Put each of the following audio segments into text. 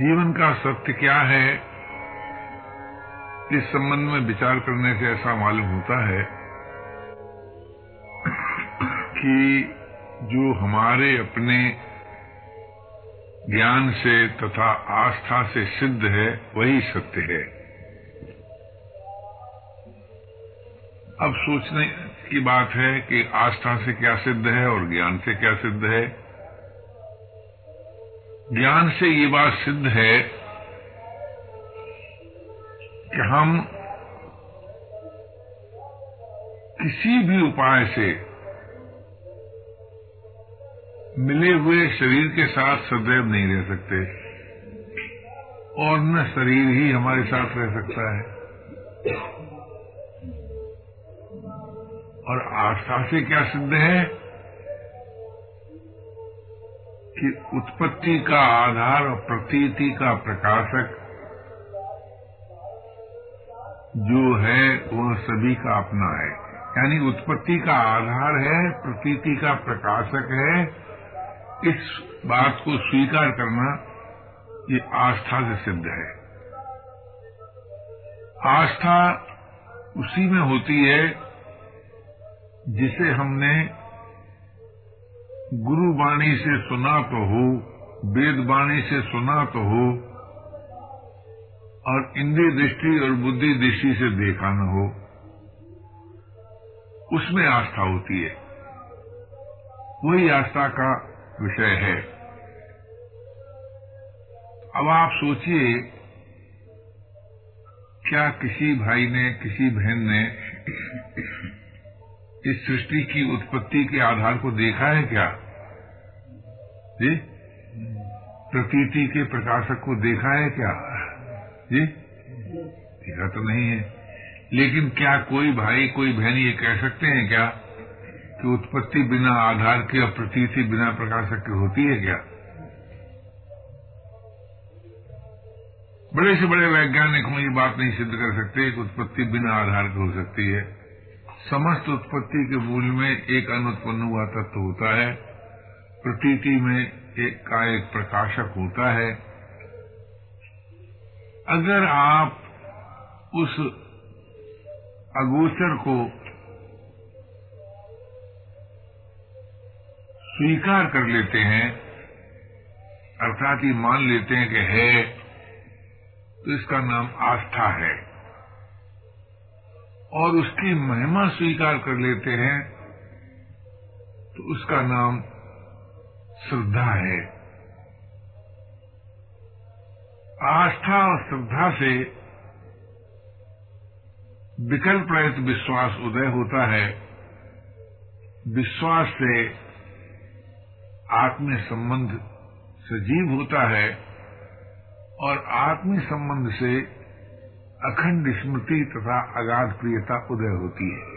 जीवन का सत्य क्या है, इस संबंध में विचार करने से ऐसा मालूम होता है कि जो हमारे अपने ज्ञान से तथा आस्था से सिद्ध है, वही सत्य है। अब सोचने की बात है कि आस्था से क्या सिद्ध है और ज्ञान से क्या सिद्ध है। ज्ञान से ये बात सिद्ध है कि हम किसी भी उपाय से मिले हुए शरीर के साथ सदैव नहीं रह सकते। और न शरीर ही हमारे साथ रह सकता है। और आस्था से क्या सिद्ध है? कि उत्पत्ति का आधार और प्रतीति का प्रकाशक जो है, वह सभी का अपना है। यानी उत्पत्ति का आधार है, प्रतीति का प्रकाशक है। इस बात को स्वीकार करना, ये आस्था से सिद्ध है। आस्था उसी में होती है, जिसे हमने गुरु वाणी से सुना तो हो, वेद वाणी से सुना तो हो, और इंद्रिय दृष्टि और बुद्धि दृष्टि से देखा न हो, उसमें आस्था होती है। वही आस्था का विषय है। अब आप सोचिए, क्या किसी भाई ने, किसी बहन ने इस सृष्टि की उत्पत्ति के आधार को देखा है क्या? जी? प्रतीति के प्रकाशक को देखा है क्या? जी? देखा तो नहीं है। लेकिन क्या कोई भाई, कोई बहन ये कह सकते हैं क्या कि उत्पत्ति बिना आधार के और प्रतीति बिना प्रकाशक के होती है क्या? बड़े से बड़े वैज्ञानिक हम ये बात नहीं सिद्ध कर सकते कि उत्पत्ति बिना आधार के हो सकती है। समस्त उत्पत्ति के मूल में एक अनुत्पन्न हुआ तत्व होता है। प्रतीति में एक का एक प्रकाशक होता है। अगर आप उस अगोचर को स्वीकार कर लेते हैं, अर्थात ये मान लेते हैं कि है तो इसका नाम आस्था है। और उसकी महिमा स्वीकार कर लेते हैं तो उसका नाम श्रद्धा है। आस्था और श्रद्धा से विकल्प रहित विश्वास उदय होता है। विश्वास से आत्म संबंध सजीव होता है और आत्मी संबंध से अखंड स्मृति तथा अगाध प्रियता उदय होती है।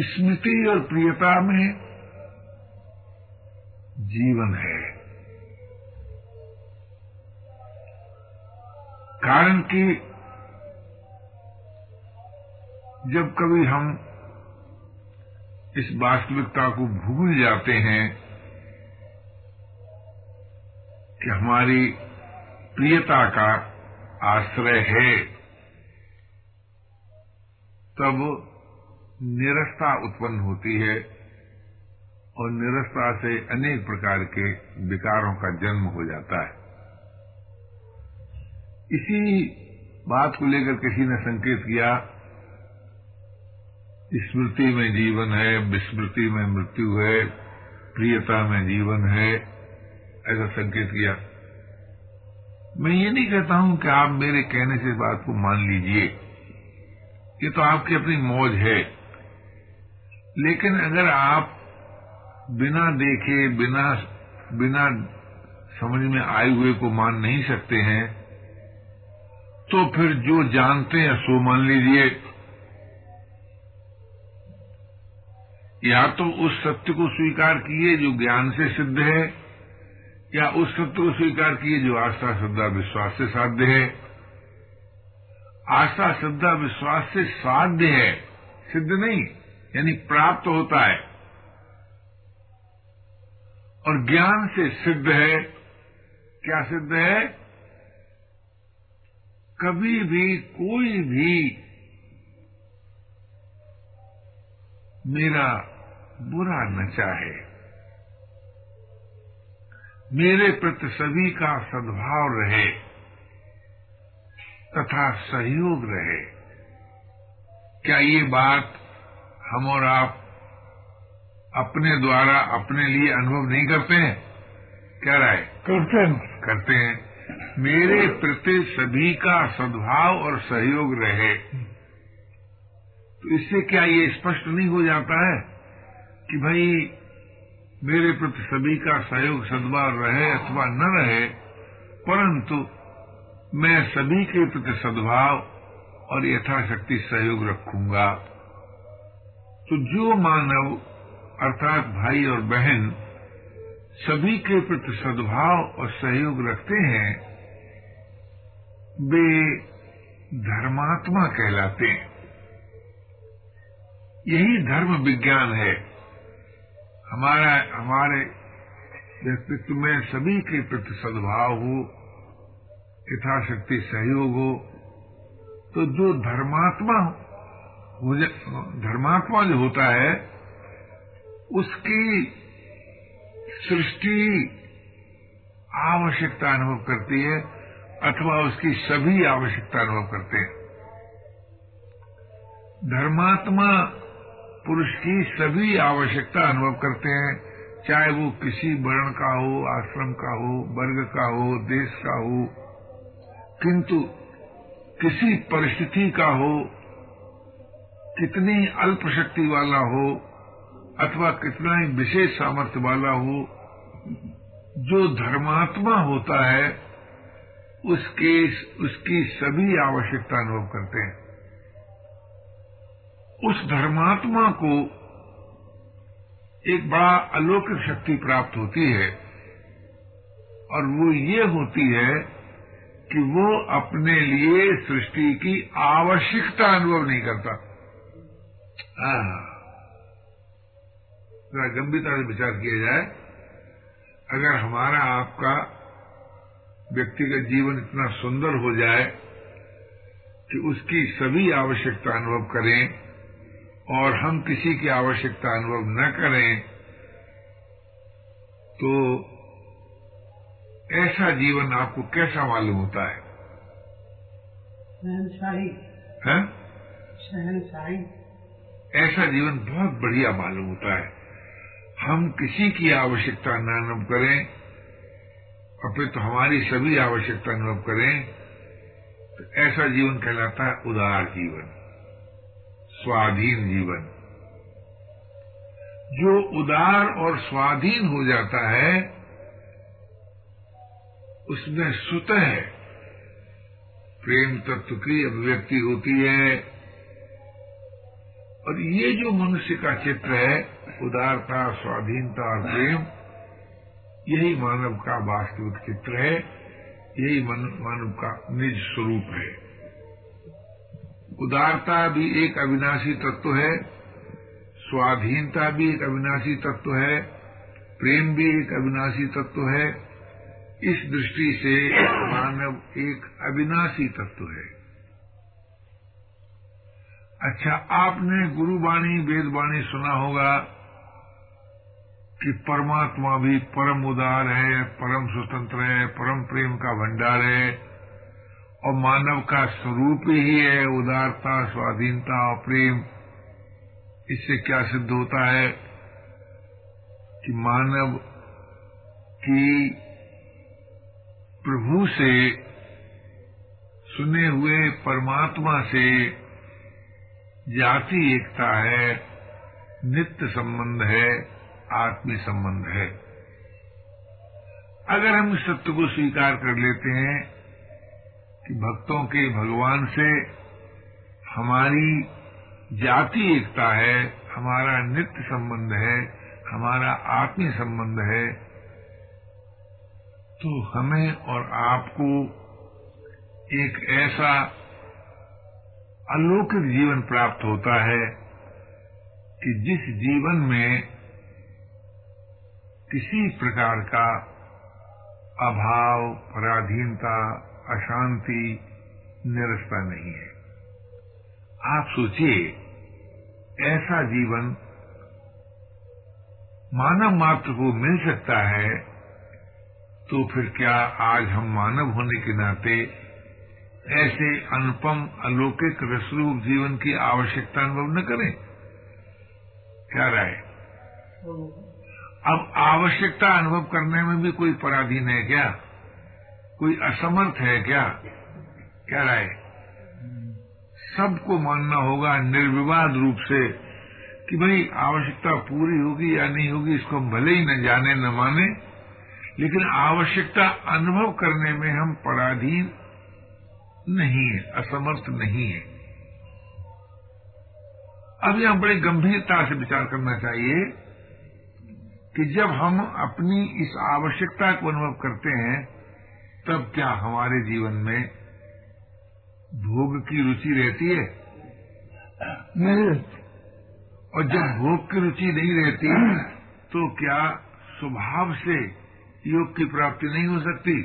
स्मृति और प्रियता में जीवन है। कारण कि जब कभी हम इस वास्तविकता को भूल जाते हैं कि हमारी प्रियता का आश्रय है। तब निरस्ता उत्पन्न होती है और निरस्ता से अनेक प्रकार के विकारों का जन्म हो जाता है। इसी बात को लेकर किसी ने संकेत किया, स्मृति में जीवन है, विस्मृति में मृत्यु है, प्रियता में जीवन है ऐसा संकेत किया। मैं ये नहीं कहता हूँ कि आप मेरे कहने से बात को मान लीजिए। ये तो आपकी अपनी मौज है। लेकिन अगर आप बिना देखे, बिना बिना समझ में आए हुए को मान नहीं सकते हैं तो फिर जो जानते हैं सो मान लीजिए। या तो उस सत्य को स्वीकार किए जो ज्ञान से सिद्ध है या उस सत्य को स्वीकार किए जो आस्था श्रद्धा विश्वास से साध्य है? आस्था श्रद्धा विश्वास से साध्य है, सिद्ध नहीं, यानी प्राप्त होता है। और ज्ञान से सिद्ध है, क्या सिद्ध है? कभी भी, कोई भी मेरा बुरा न चाहे। मेरे प्रति सभी का सद्भाव रहे तथा सहयोग रहे। क्या ये बात हम और आप अपने द्वारा अपने लिए अनुभव नहीं करते हैं? क्या राय? करते हैं। करते हैं। मेरे प्रति सभी का सद्भाव और सहयोग रहे। तो इससे क्या ये स्पष्ट नहीं हो जाता है कि भाई मेरे प्रति सभी का सहयोग सद्भाव रहे अथवा न रहे, परंतु मैं सभी के प्रति सद्भाव और यथाशक्ति सहयोग रखूँगा। तो जो मानव, अर्थात भाई और बहन, सभी के प्रति सद्भाव और सहयोग रखते हैं, वे धर्मात्मा कहलाते हैं। यही धर्म विज्ञान है। हमारा, हमारे व्यक्तित्व में सभी के प्रति सद्भाव हो, यथाशक्ति सहयोग हो तो जो धर्मात्मा हो धर्मात्मा जो होता है, उसकी सृष्टि आवश्यकता अनुभव करती है, अथवा उसकी सभी आवश्यकता अनुभव करते हैं। धर्मात्मा पुरुष की सभी आवश्यकता अनुभव करते हैं, चाहे वो किसी वर्ण का हो, आश्रम का हो, वर्ग का हो, देश का हो। किंतु किसी परिस्थिति का हो, कितनी अल्प शक्ति वाला हो, अथवा कितना ही विशेष सामर्थ्य वाला हो, जो धर्मात्मा होता है, उसके, उसकी सभी आवश्यकता अनुभव करते हैं। उस धर्मात्मा को एक बड़ा अलौकिक शक्ति प्राप्त होती है और वो ये होती है कि वो अपने लिए सृष्टि की आवश्यकता अनुभव नहीं करता। जरा गंभीरता से विचार किया जाए, अगर हमारा आपका व्यक्तिगत जीवन इतना सुंदर हो जाए कि उसकी सभी आवश्यकता अनुभव करें और हम किसी की आवश्यकता अनुभव न करें तो ऐसा जीवन आपको कैसा मालूम होता है? ऐसा जीवन बहुत बढ़िया मालूम होता है। हम किसी की आवश्यकता न अनुभव करें और फिर तो हमारी सभी आवश्यकता अनुभव करें तो ऐसा जीवन कहलाता है उदार जीवन। स्वाधीन जीवन। जो उदार और स्वाधीन हो जाता है, उसमें स्वतः प्रेम तत्व की अभिव्यक्ति होती है। और ये जो मनुष्य का चित्र है, उदारता, स्वाधीनता और प्रेम, यही मानव का वास्तविक चित्र है, यही मानव का निज स्वरूप है। उदारता भी एक अविनाशी तत्व है, स्वाधीनता भी एक अविनाशी तत्व है, प्रेम भी एक अविनाशी तत्व है। इस दृष्टि से मानव एक अविनाशी तत्व है। अच्छा आपने गुरुवाणी, वेदवाणी सुना होगा कि परमात्मा भी परम उदार है, परम स्वतंत्र है, परम प्रेम का भंडार है। और मानव का स्वरूप ही है, उदारता, स्वाधीनता और प्रेम। इससे क्या सिद्ध होता है कि मानव की प्रभु से, सुने हुए परमात्मा से जाति एकता है, नित्य संबंध है आत्मी संबंध है। अगर हम इस सत्य को स्वीकार कर लेते हैं कि भक्तों के भगवान से हमारी जाति एकता है, हमारा नित्य संबंध है, हमारा आत्मीय संबंध है तो हमें और आपको एक ऐसा अलौकिक जीवन प्राप्त होता है कि जिस जीवन में किसी प्रकार का अभाव, पराधीनता अशांति निरसता नहीं है। आप सोचिए ऐसा जीवन मानव मात्र को मिल सकता है तो फिर क्या आज हम मानव होने के नाते ऐसे अनुपम अलौकिक रसरूप जीवन की आवश्यकता अनुभव न करें? क्या राय? अब आवश्यकता अनुभव करने में भी कोई पराधीन है क्या? कोई असमर्थ है क्या? क्या राय? सबको मानना होगा निर्विवाद रूप से कि भाई, आवश्यकता पूरी होगी या नहीं होगी, इसको हम भले ही न जाने, न माने, लेकिन आवश्यकता अनुभव करने में हम पराधीन नहीं है, असमर्थ नहीं है। अब यहाँ बड़ी गंभीरता से विचार करना चाहिए कि जब हम अपनी इस आवश्यकता को अनुभव करते हैं तब क्या हमारे जीवन में भोग की रुचि रहती है? नहीं और जब भोग की रुचि नहीं रहती तो क्या स्वभाव से योग की प्राप्ति नहीं हो सकती?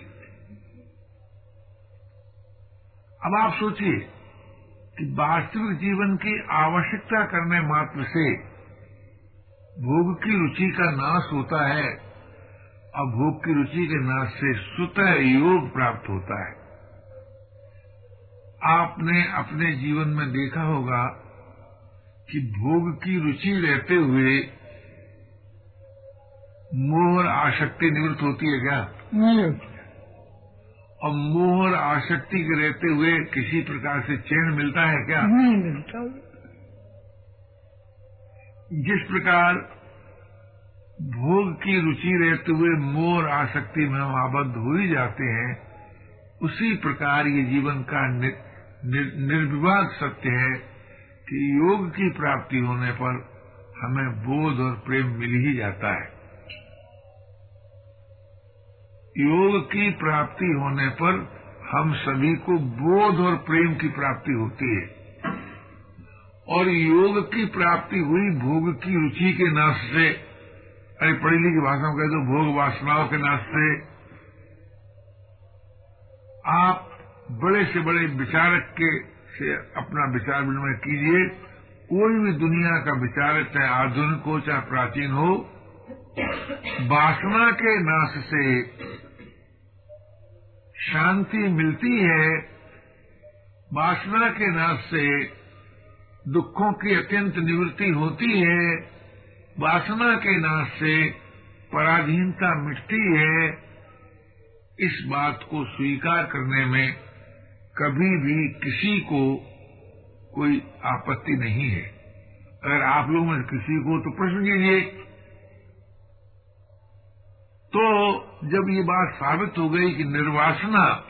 अब आप सोचिए कि वास्तविक जीवन की आवश्यकता करने मात्र से भोग की रुचि का नाश होता है। और भोग की रुचि के नाश से स्वतः योग प्राप्त होता है। आपने अपने जीवन में देखा होगा कि भोग की रुचि रहते हुए मोह और आसक्ति निवृत्त होती है क्या? नहीं और मोह और आसक्ति के रहते हुए किसी प्रकार से चैन मिलता है क्या? नहीं मिलता। जिस प्रकार भोग की रुचि रहते हुए मोर आसक्ति में हम आबद्ध हो ही जाते हैं। उसी प्रकार ये जीवन का निर्विवाद सत्य है कि योग की प्राप्ति होने पर हमें बोध और प्रेम मिल ही जाता है। योग की प्राप्ति होने पर हम सभी को बोध और प्रेम की प्राप्ति होती है। और योग की प्राप्ति हुई भोग की रुचि के नाश से अरे पढ़ी लिखी भाषा में कह दो भोग वासनाओं के नाश से आप बड़े से बड़े विचारक के से अपना विचार विनिमय कीजिए। कोई भी दुनिया का विचारक, चाहे आधुनिक हो, चाहे प्राचीन हो, वासना के नाश से शांति मिलती है। वासना के नाश से दुखों की अत्यंत निवृत्ति होती है। वासना के नाश से पराधीनता मिटती है, इस बात को स्वीकार करने में कभी भी किसी को कोई आपत्ति नहीं है। अगर आप लोगों में किसी को तो प्रश्न कीजिए। तो जब ये बात साबित हो गई कि निर्वासना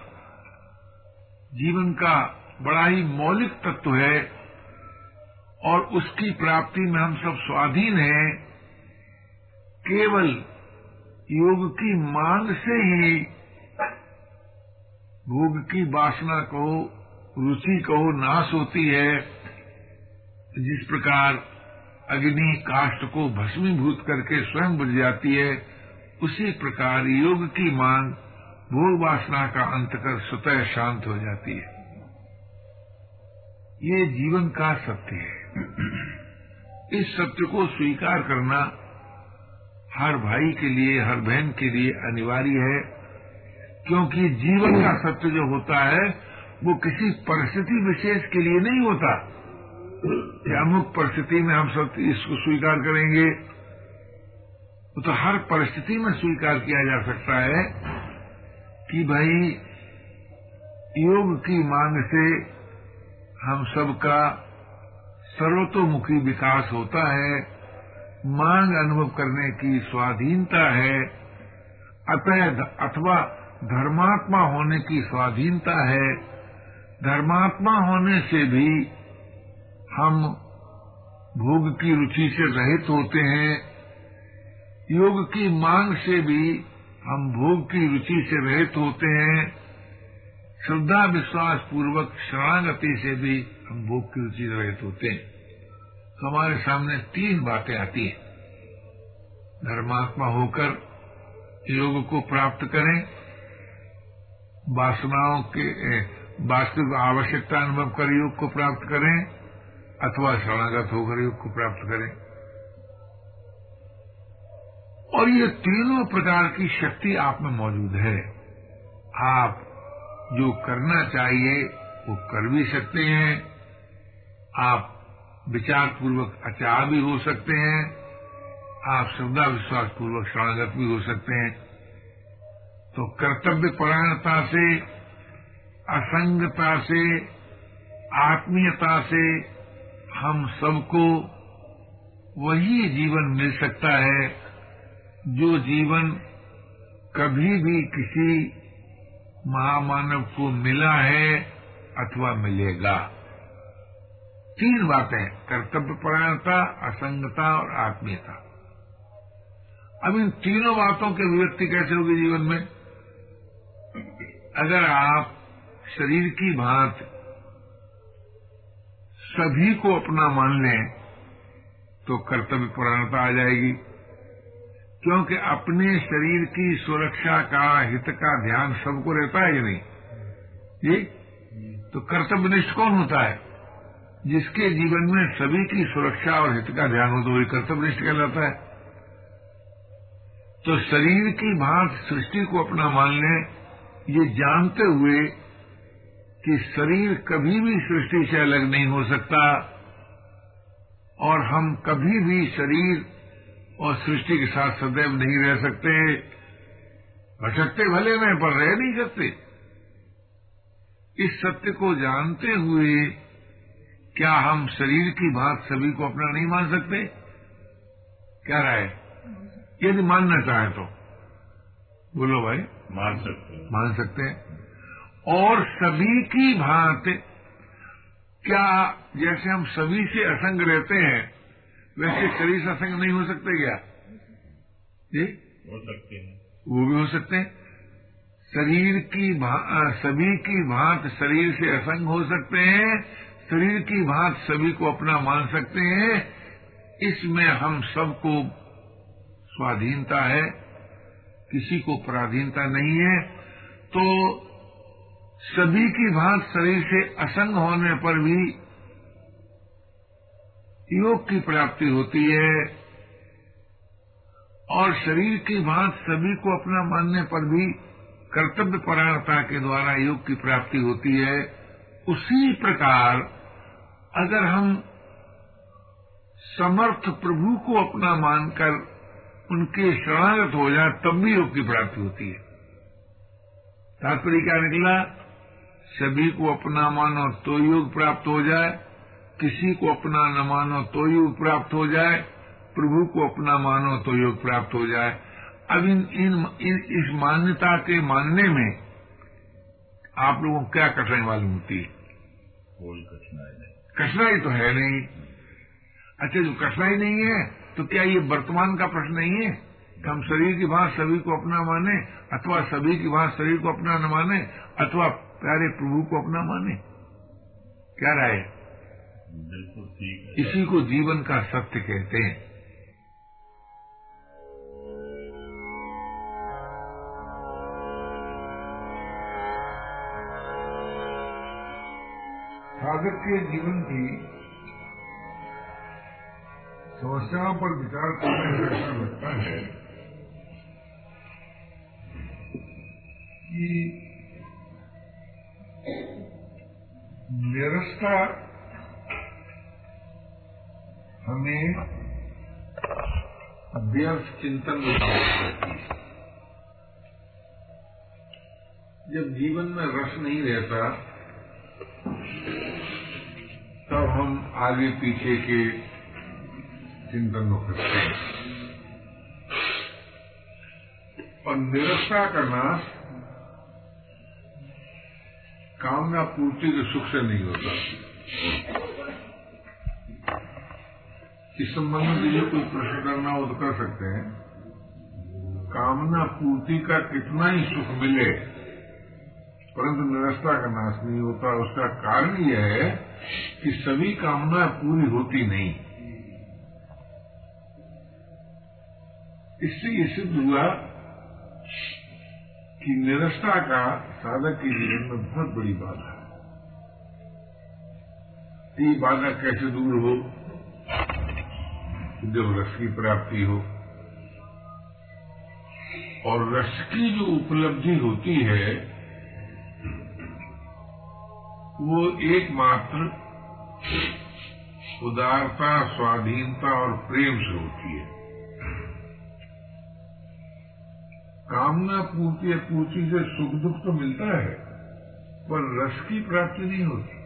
जीवन का बड़ा ही मौलिक तत्व है और उसकी प्राप्ति में हम सब स्वाधीन हैं, केवल योग की मांग से ही भोग की वासना को, रुचि कहो नाश होती है, जिस प्रकार अग्नि काष्ट को भस्मीभूत करके स्वयं बुझ जाती है, उसी प्रकार योग की मांग भोग वासना का अंत कर स्वतः शांत हो जाती है। ये जीवन का सत्य है। इस सत्य को स्वीकार करना हर भाई के लिए, हर बहन के लिए अनिवार्य है, क्योंकि जीवन का सत्य जो होता है, वो किसी परिस्थिति विशेष के लिए नहीं होता। अमुक परिस्थिति में हम सब इसको स्वीकार करेंगे। तो हर परिस्थिति में स्वीकार किया जा सकता है कि भाई, योग की मांग से हम सबका सर्वतोमुखी विकास होता है, मांग अनुभव करने की स्वाधीनता है अतः अथवा धर्मात्मा होने की स्वाधीनता है, धर्मात्मा होने से भी हम भोग की रुचि से रहित होते हैं, योग की मांग से भी हम भोग की रुचि से रहित होते हैं। श्रद्धा विश्वास पूर्वक शरणागति से भी हम भोग की रुचि रहित होते हैं। तो हमारे सामने तीन बातें आती हैं। धर्मात्मा होकर योग को प्राप्त करें, वासनाओं के वास्तविक आवश्यकता अनुभव कर योग को प्राप्त करें, अथवा शरणागत होकर योग को प्राप्त करें। और ये तीनों प्रकार की शक्ति आप में मौजूद है। आप जो करना चाहिए, वो कर भी सकते हैं। आप विचार पूर्वक अचार भी हो सकते हैं। आप श्रद्धा विश्वास पूर्वक शरणागत भी हो सकते हैं। तो कर्तव्य परायणता से, असंगता से, आत्मीयता से हम सबको वही जीवन मिल सकता है, जो जीवन कभी भी किसी महामानव को मिला है अथवा मिलेगा। तीन बातें, कर्तव्य परायणता, असंगता और आत्मीयता। अब इन तीनों बातों की अभिव्यक्ति कैसे होगी जीवन में? अगर आप शरीर की भांत सभी को अपना मान लें तो कर्तव्य परायणता आ जाएगी। क्योंकि अपने शरीर की सुरक्षा का, हित का ध्यान सबको रहता है या नहीं? जी? तो कर्तव्यनिष्ठ कौन होता है? जिसके जीवन में सभी की सुरक्षा और हित का ध्यान हो तो वही कर्तव्यनिष्ठ कहलाता है। तो शरीर की भांत सृष्टि को अपना मान लें, ये जानते हुए कि शरीर कभी भी सृष्टि से अलग नहीं हो सकता, और हम कभी भी शरीर और सृष्टि के साथ सदैव नहीं रह सकते भटकते भले में पर रह नहीं सकते। इस सत्य को जानते हुए क्या हम शरीर की बात सभी को अपना नहीं मान सकते? क्या राय? यदि मानना चाहे तो। बोलो भाई। मान सकते हैं। मान सकते हैं। और सभी की भांत क्या जैसे हम सभी से असंग रहते हैं वैसे शरीर से असंग नहीं हो सकते क्या? जी? हो सकते हैं। वो भी हो सकते हैं। शरीर की सभी की भांत शरीर से असंग हो सकते हैं। शरीर की भांत सभी को अपना मान सकते हैं। इसमें हम सबको स्वाधीनता है। किसी को पराधीनता नहीं है। तो सभी की भांत शरीर से असंग होने पर भी योग की प्राप्ति होती है और शरीर की भांत सभी को अपना मानने पर भी कर्तव्य परायणता के द्वारा योग की प्राप्ति होती है। उसी प्रकार अगर हम समर्थ प्रभु को अपना मानकर उनके शरणागत हो जाए, तब भी योग की प्राप्ति होती है। तात्पर्य क्या निकला? सभी को अपना मानो तो योग प्राप्त हो जाए। किसी को अपना न मानो तो योग प्राप्त हो जाए प्रभु को अपना मानो तो योग प्राप्त हो जाए। अब इन, इन, इन इस मान्यता के मानने में आप लोगों को क्या कठिनाई मालूम होती है? कोई कठिनाई नहीं। कठिनाई तो है नहीं। अच्छा जो कठिनाई नहीं है तो क्या ये वर्तमान का प्रश्न नहीं है? कि हम शरीर की बात सभी को अपना माने अथवा सभी की बात शरीर को अपना न माने अथवा प्यारे प्रभु को अपना माने? क्या राय है? बिल्कुल ठीक इसी को जीवन का सत्य कहते हैं। साधक के जीवन की समस्याओं पर विचार करने में ऐसा लगता है कि निरस्ता हमें व्यर्थ चिंतन में रहती है। जब जीवन में रस नहीं रहता, तब हम आगे पीछे के चिंतन में करते हैं। और निरस्ता का नाश कामना पूर्ति के सुख से नहीं होता। इस संबंध में यदि कोई प्रश्न करना हो तो कर सकते हैं। कामना पूर्ति का कितना ही सुख मिले, परंतु निरस्ता का नाश नहीं होता। उसका कारण यह है कि सभी कामना पूरी होती नहीं। इससे ये सिद्ध हुआ कि निरस्ता का साधक के जीवन में बहुत बड़ी बाधा है। ये बाधा कैसे दूर हो? जब रस की प्राप्ति हो। और रस की जो उपलब्धि होती है, वो एकमात्र उदारता, स्वाधीनता और प्रेम से होती है। कामना पूर्ति पूर्ति से सुख दुख तो मिलता है, पर रस की प्राप्ति नहीं होती।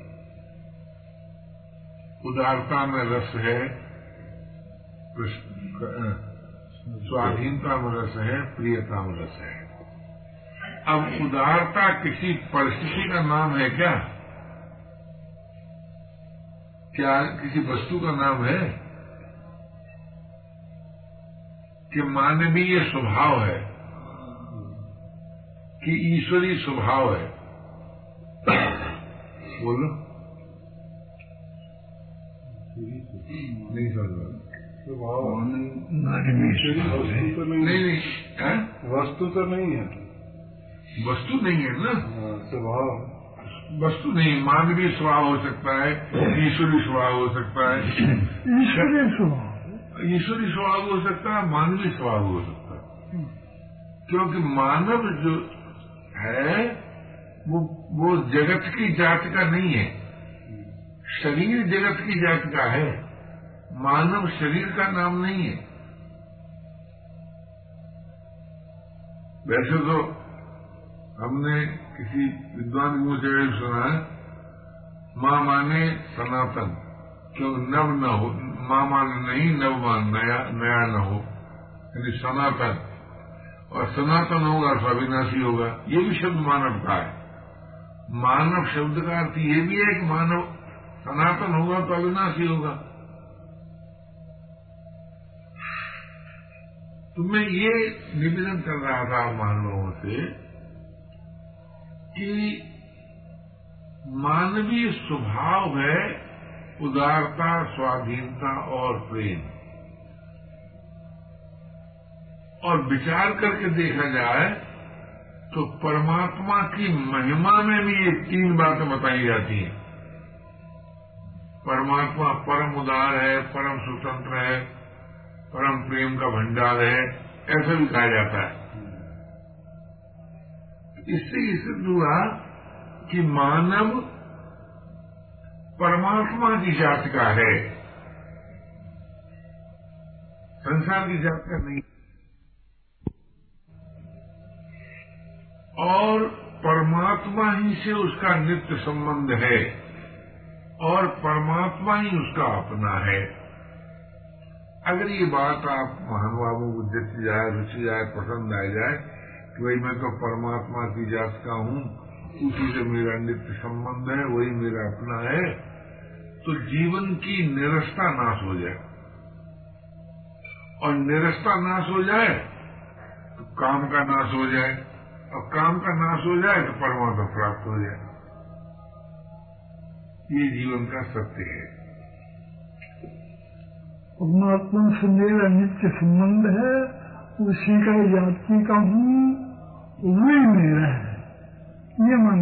उदारता में रस है स्वाधीनता में रस है प्रियता में रस है। अब उदारता किसी परिस्थिति का नाम है क्या? क्या किसी वस्तु का नाम है? कि मानवीय स्वभाव है, कि ईश्वरीय स्वभाव है। बोलो। नहीं समझ नहीं नहीं वस्तु तो नहीं है। वस्तु नहीं है ना? हाँ, स्वभाव। वस्तु नहीं मानवीय स्वभाव हो सकता है ईश्वरी स्वभाव हो सकता है। ईश्वरीय स्वभाव। ईश्वरीय स्वभाव हो सकता है मानवीय स्वभाव हो सकता है। क्योंकि मानव जो है वो वो जगत की जात का नहीं है। शरीर जगत की जात का है। मानव शरीर का नाम नहीं है। वैसे तो हमने किसी विद्वान मुँह से सुना है, माँ माने सनातन, क्यों नव न हो, माँ माने नहीं नव मान नया नया न हो, यानी सनातन। और सनातन होगा तो अविनाशी होगा, ये भी शब्द मानव का है। मानव शब्द का अर्थ ये भी है कि मानव सनातन होगा तो अविनाशी होगा। तो मैं ये निवेदन कर रहा था मानवों से कि मानवीय स्वभाव है उदारता, स्वाधीनता और प्रेम। और विचार करके देखा जाए तो परमात्मा की महिमा में भी ये तीन बातें बताई जाती हैं। परमात्मा परम उदार है, परम स्वतंत्र है परम प्रेम का भंडार है, ऐसा भी कहा जाता है। इससे ये सिद्ध हुआ कि मानव परमात्मा की जात का है। संसार की जात का नहीं। और परमात्मा ही से उसका नित्य संबंध है, और परमात्मा ही उसका अपना है। अगर ये बात आप महानुभावों को जच जाए, रुचि जाए, पसंद आ जाए, कि भाई मैं तो परमात्मा की जात का हूँ, उसी से मेरा नित्य संबंध है, वही मेरा अपना है तो जीवन की निरस्ता नाश हो जाए। और निरस्ता नाश हो जाए तो काम का नाश हो जाए, और काम का नाश हो जाए तो परमात्मा प्राप्त हो जाए। ये जीवन का सत्य है। परमात्मा से मेरा नित्य संबंध है उसी का जाति का हूँ वही मेरा है। ये मन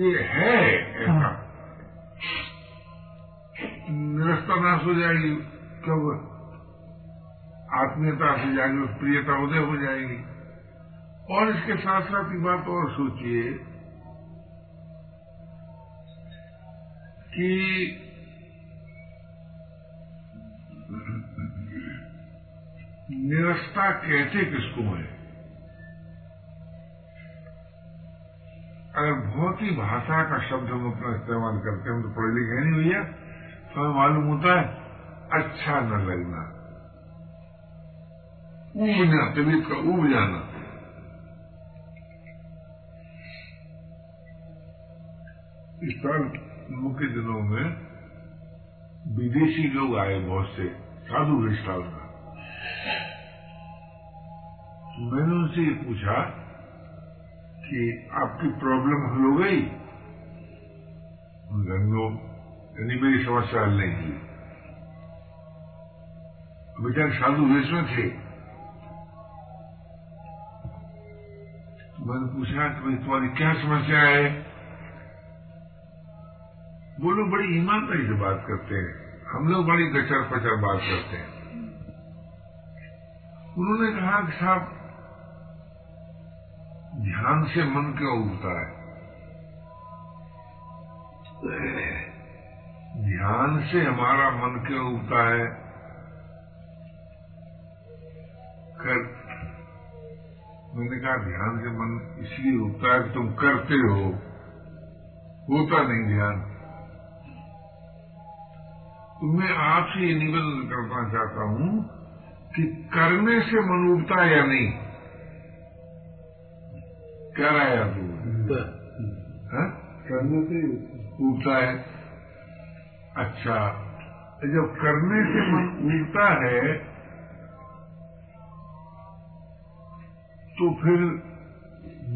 ये है हाँ। निरस्ता नाश हो जाएगी क्यों आत्मीयता से जाएगी प्रियता उदय हो जाएगी। और इसके साथ साथ एक बात और सोचिए कि निरस्ता कहते किसको है? अगर बहुत ही भाषा का शब्द हम अपना इस्तेमाल करते हैं तो पढ़े लिखे नहीं भैया। तो हमें मालूम होता है अच्छा न लगना। उबना तबीयत का उब जाना। इस साल मुख्य दिनों में विदेशी लोग आए बहुत से साधु में। मैंने उनसे ये पूछा कि आपकी प्रॉब्लम हल हो गई? नो, यानी मेरी समस्या हल नहीं की बेचारे साधु वेश में थे। तो मैंने पूछा कि भाई तुम्हारी क्या समस्या है? वो लोग बड़ी ईमानदारी से बात करते हैं। हम लोग बड़ी गचर पचर बात करते हैं। उन्होंने कहा कि साहब ध्यान से मन क्यों उठता है? ध्यान से हमारा मन क्यों उठता है? कर, मैंने कहा, ध्यान से मन इसलिए उगता है कि तुम करते हो। होता नहीं ध्यान। तो मैं आपसे ये निवेदन करना चाहता हूँ कि करने से मन उठता है या नहीं? क्या राय है? करने से उगता है। अच्छा जब करने से मन उगता है तो फिर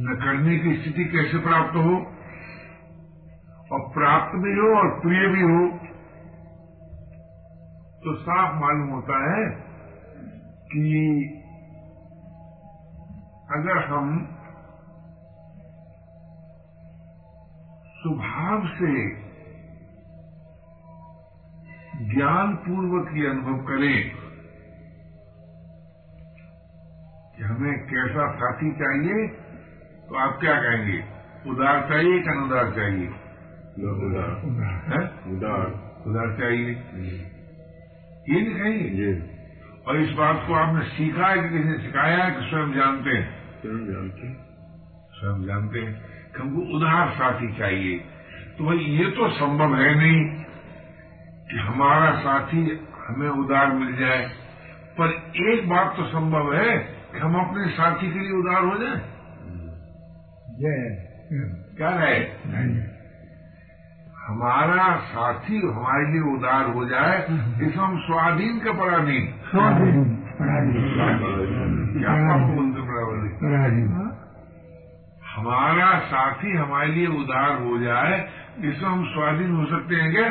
न करने की स्थिति कैसे प्राप्त हो? और प्राप्त भी हो और प्रिय भी हो तो साफ़ मालूम होता है कि अगर हम स्वभाव से ज्ञान पूर्वक ये अनुभव करें कि हमें कैसा साथी चाहिए तो आप क्या कहेंगे? उदार चाहिए कि अनुदार चाहिए? उदार। उदार। चाहिए। ये नहीं कहेंगे और इस बात को आपने सीखा है कि किसी ने सिखाया है कि स्वयं जानते हैं? स्वयं जानते हैं। स्वयं जानते हैं। हमको उदार साथी चाहिए। तो भाई ये तो संभव है नहीं कि हमारा साथी हमें उदार मिल जाए। पर एक बात तो संभव है कि हम अपने साथी के लिए उदार हो जाए। जय। क्या है हमारा साथी हमारे लिए उदार हो जाए इसमें हम स्वाधीन का पराधीन। स्वाधीन। पराधीन क्या आप बोलते बराबर पराधीन। हमारा साथी हमारे लिए उदार हो जाए इसमें हम स्वाधीन हो सकते हैं क्या?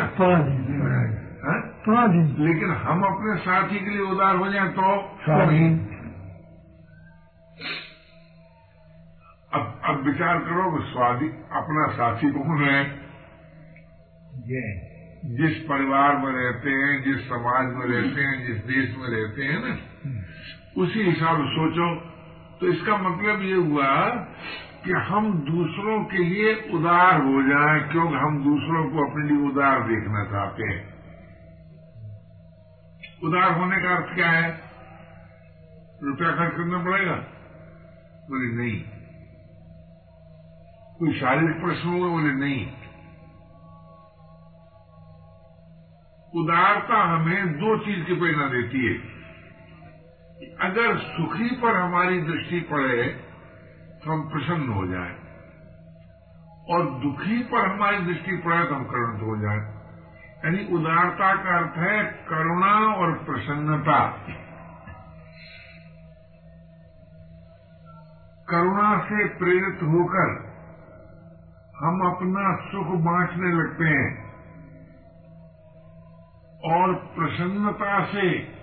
हैं? पराधीन लेकिन हम अपने साथी के लिए उदार हो जाए तो? स्वाधीन। अब अब विचार करो स्वाधीन अपना साथी कौन है? जिस परिवार में रहते हैं जिस समाज में रहते हैं जिस देश में रहते हैं ना उसी हिसाब से सोचो। तो इसका मतलब ये हुआ कि हम दूसरों के लिए उदार हो जाएँ क्योंकि हम दूसरों को अपने लिए उदार देखना चाहते हैं। उदार होने का अर्थ क्या है? रुपया खर्च करना पड़ेगा? बोले, नहीं। कोई शारीरिक प्रश्न होगा? बोले, नहीं। उदारता हमें दो चीज़ की प्रेरणा देती है अगर सुखी पर हमारी दृष्टि पड़े हम प्रसन्न हो जाए। और दुखी पर हमारी दृष्टि पड़े तो हम करुणित हो जाए। यानी उदारता का अर्थ है करुणा और प्रसन्नता। करुणा से प्रेरित होकर हम अपना सुख बांटने लगते हैं। और प्रसन्नता से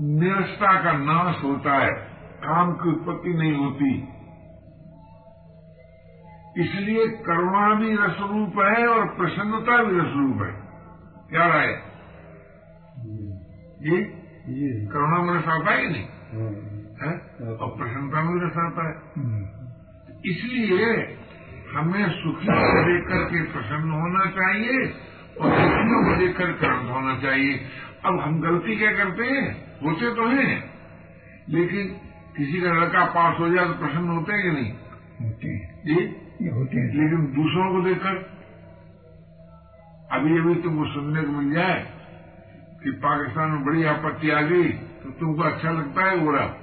निरस्ता का नाश होता है। काम की उत्पत्ति नहीं होती। इसलिए करुणा भी रसरूप है और प्रसन्नता भी रसरूप है। क्या राय? ये ये करुणा में रस आता है नहीं? है। और प्रसन्नता में भी रस आता है। इसलिए हमें सुखियों को देख के प्रसन्न होना चाहिए और दुखियों को देखकर करुण होना चाहिए। अब हम गलती क्या करते हैं? होते तो हैं लेकिन किसी का लड़का पास हो जाए तो प्रसन्न होते हैं कि नहीं? होते हैं। जी? ये होते हैं। लेकिन दूसरों को देखकर अभी अभी तुमको सुनने को मिल जाए कि पाकिस्तान में बड़ी आपत्ति आ गई तो तुमको अच्छा लगता है बुरा?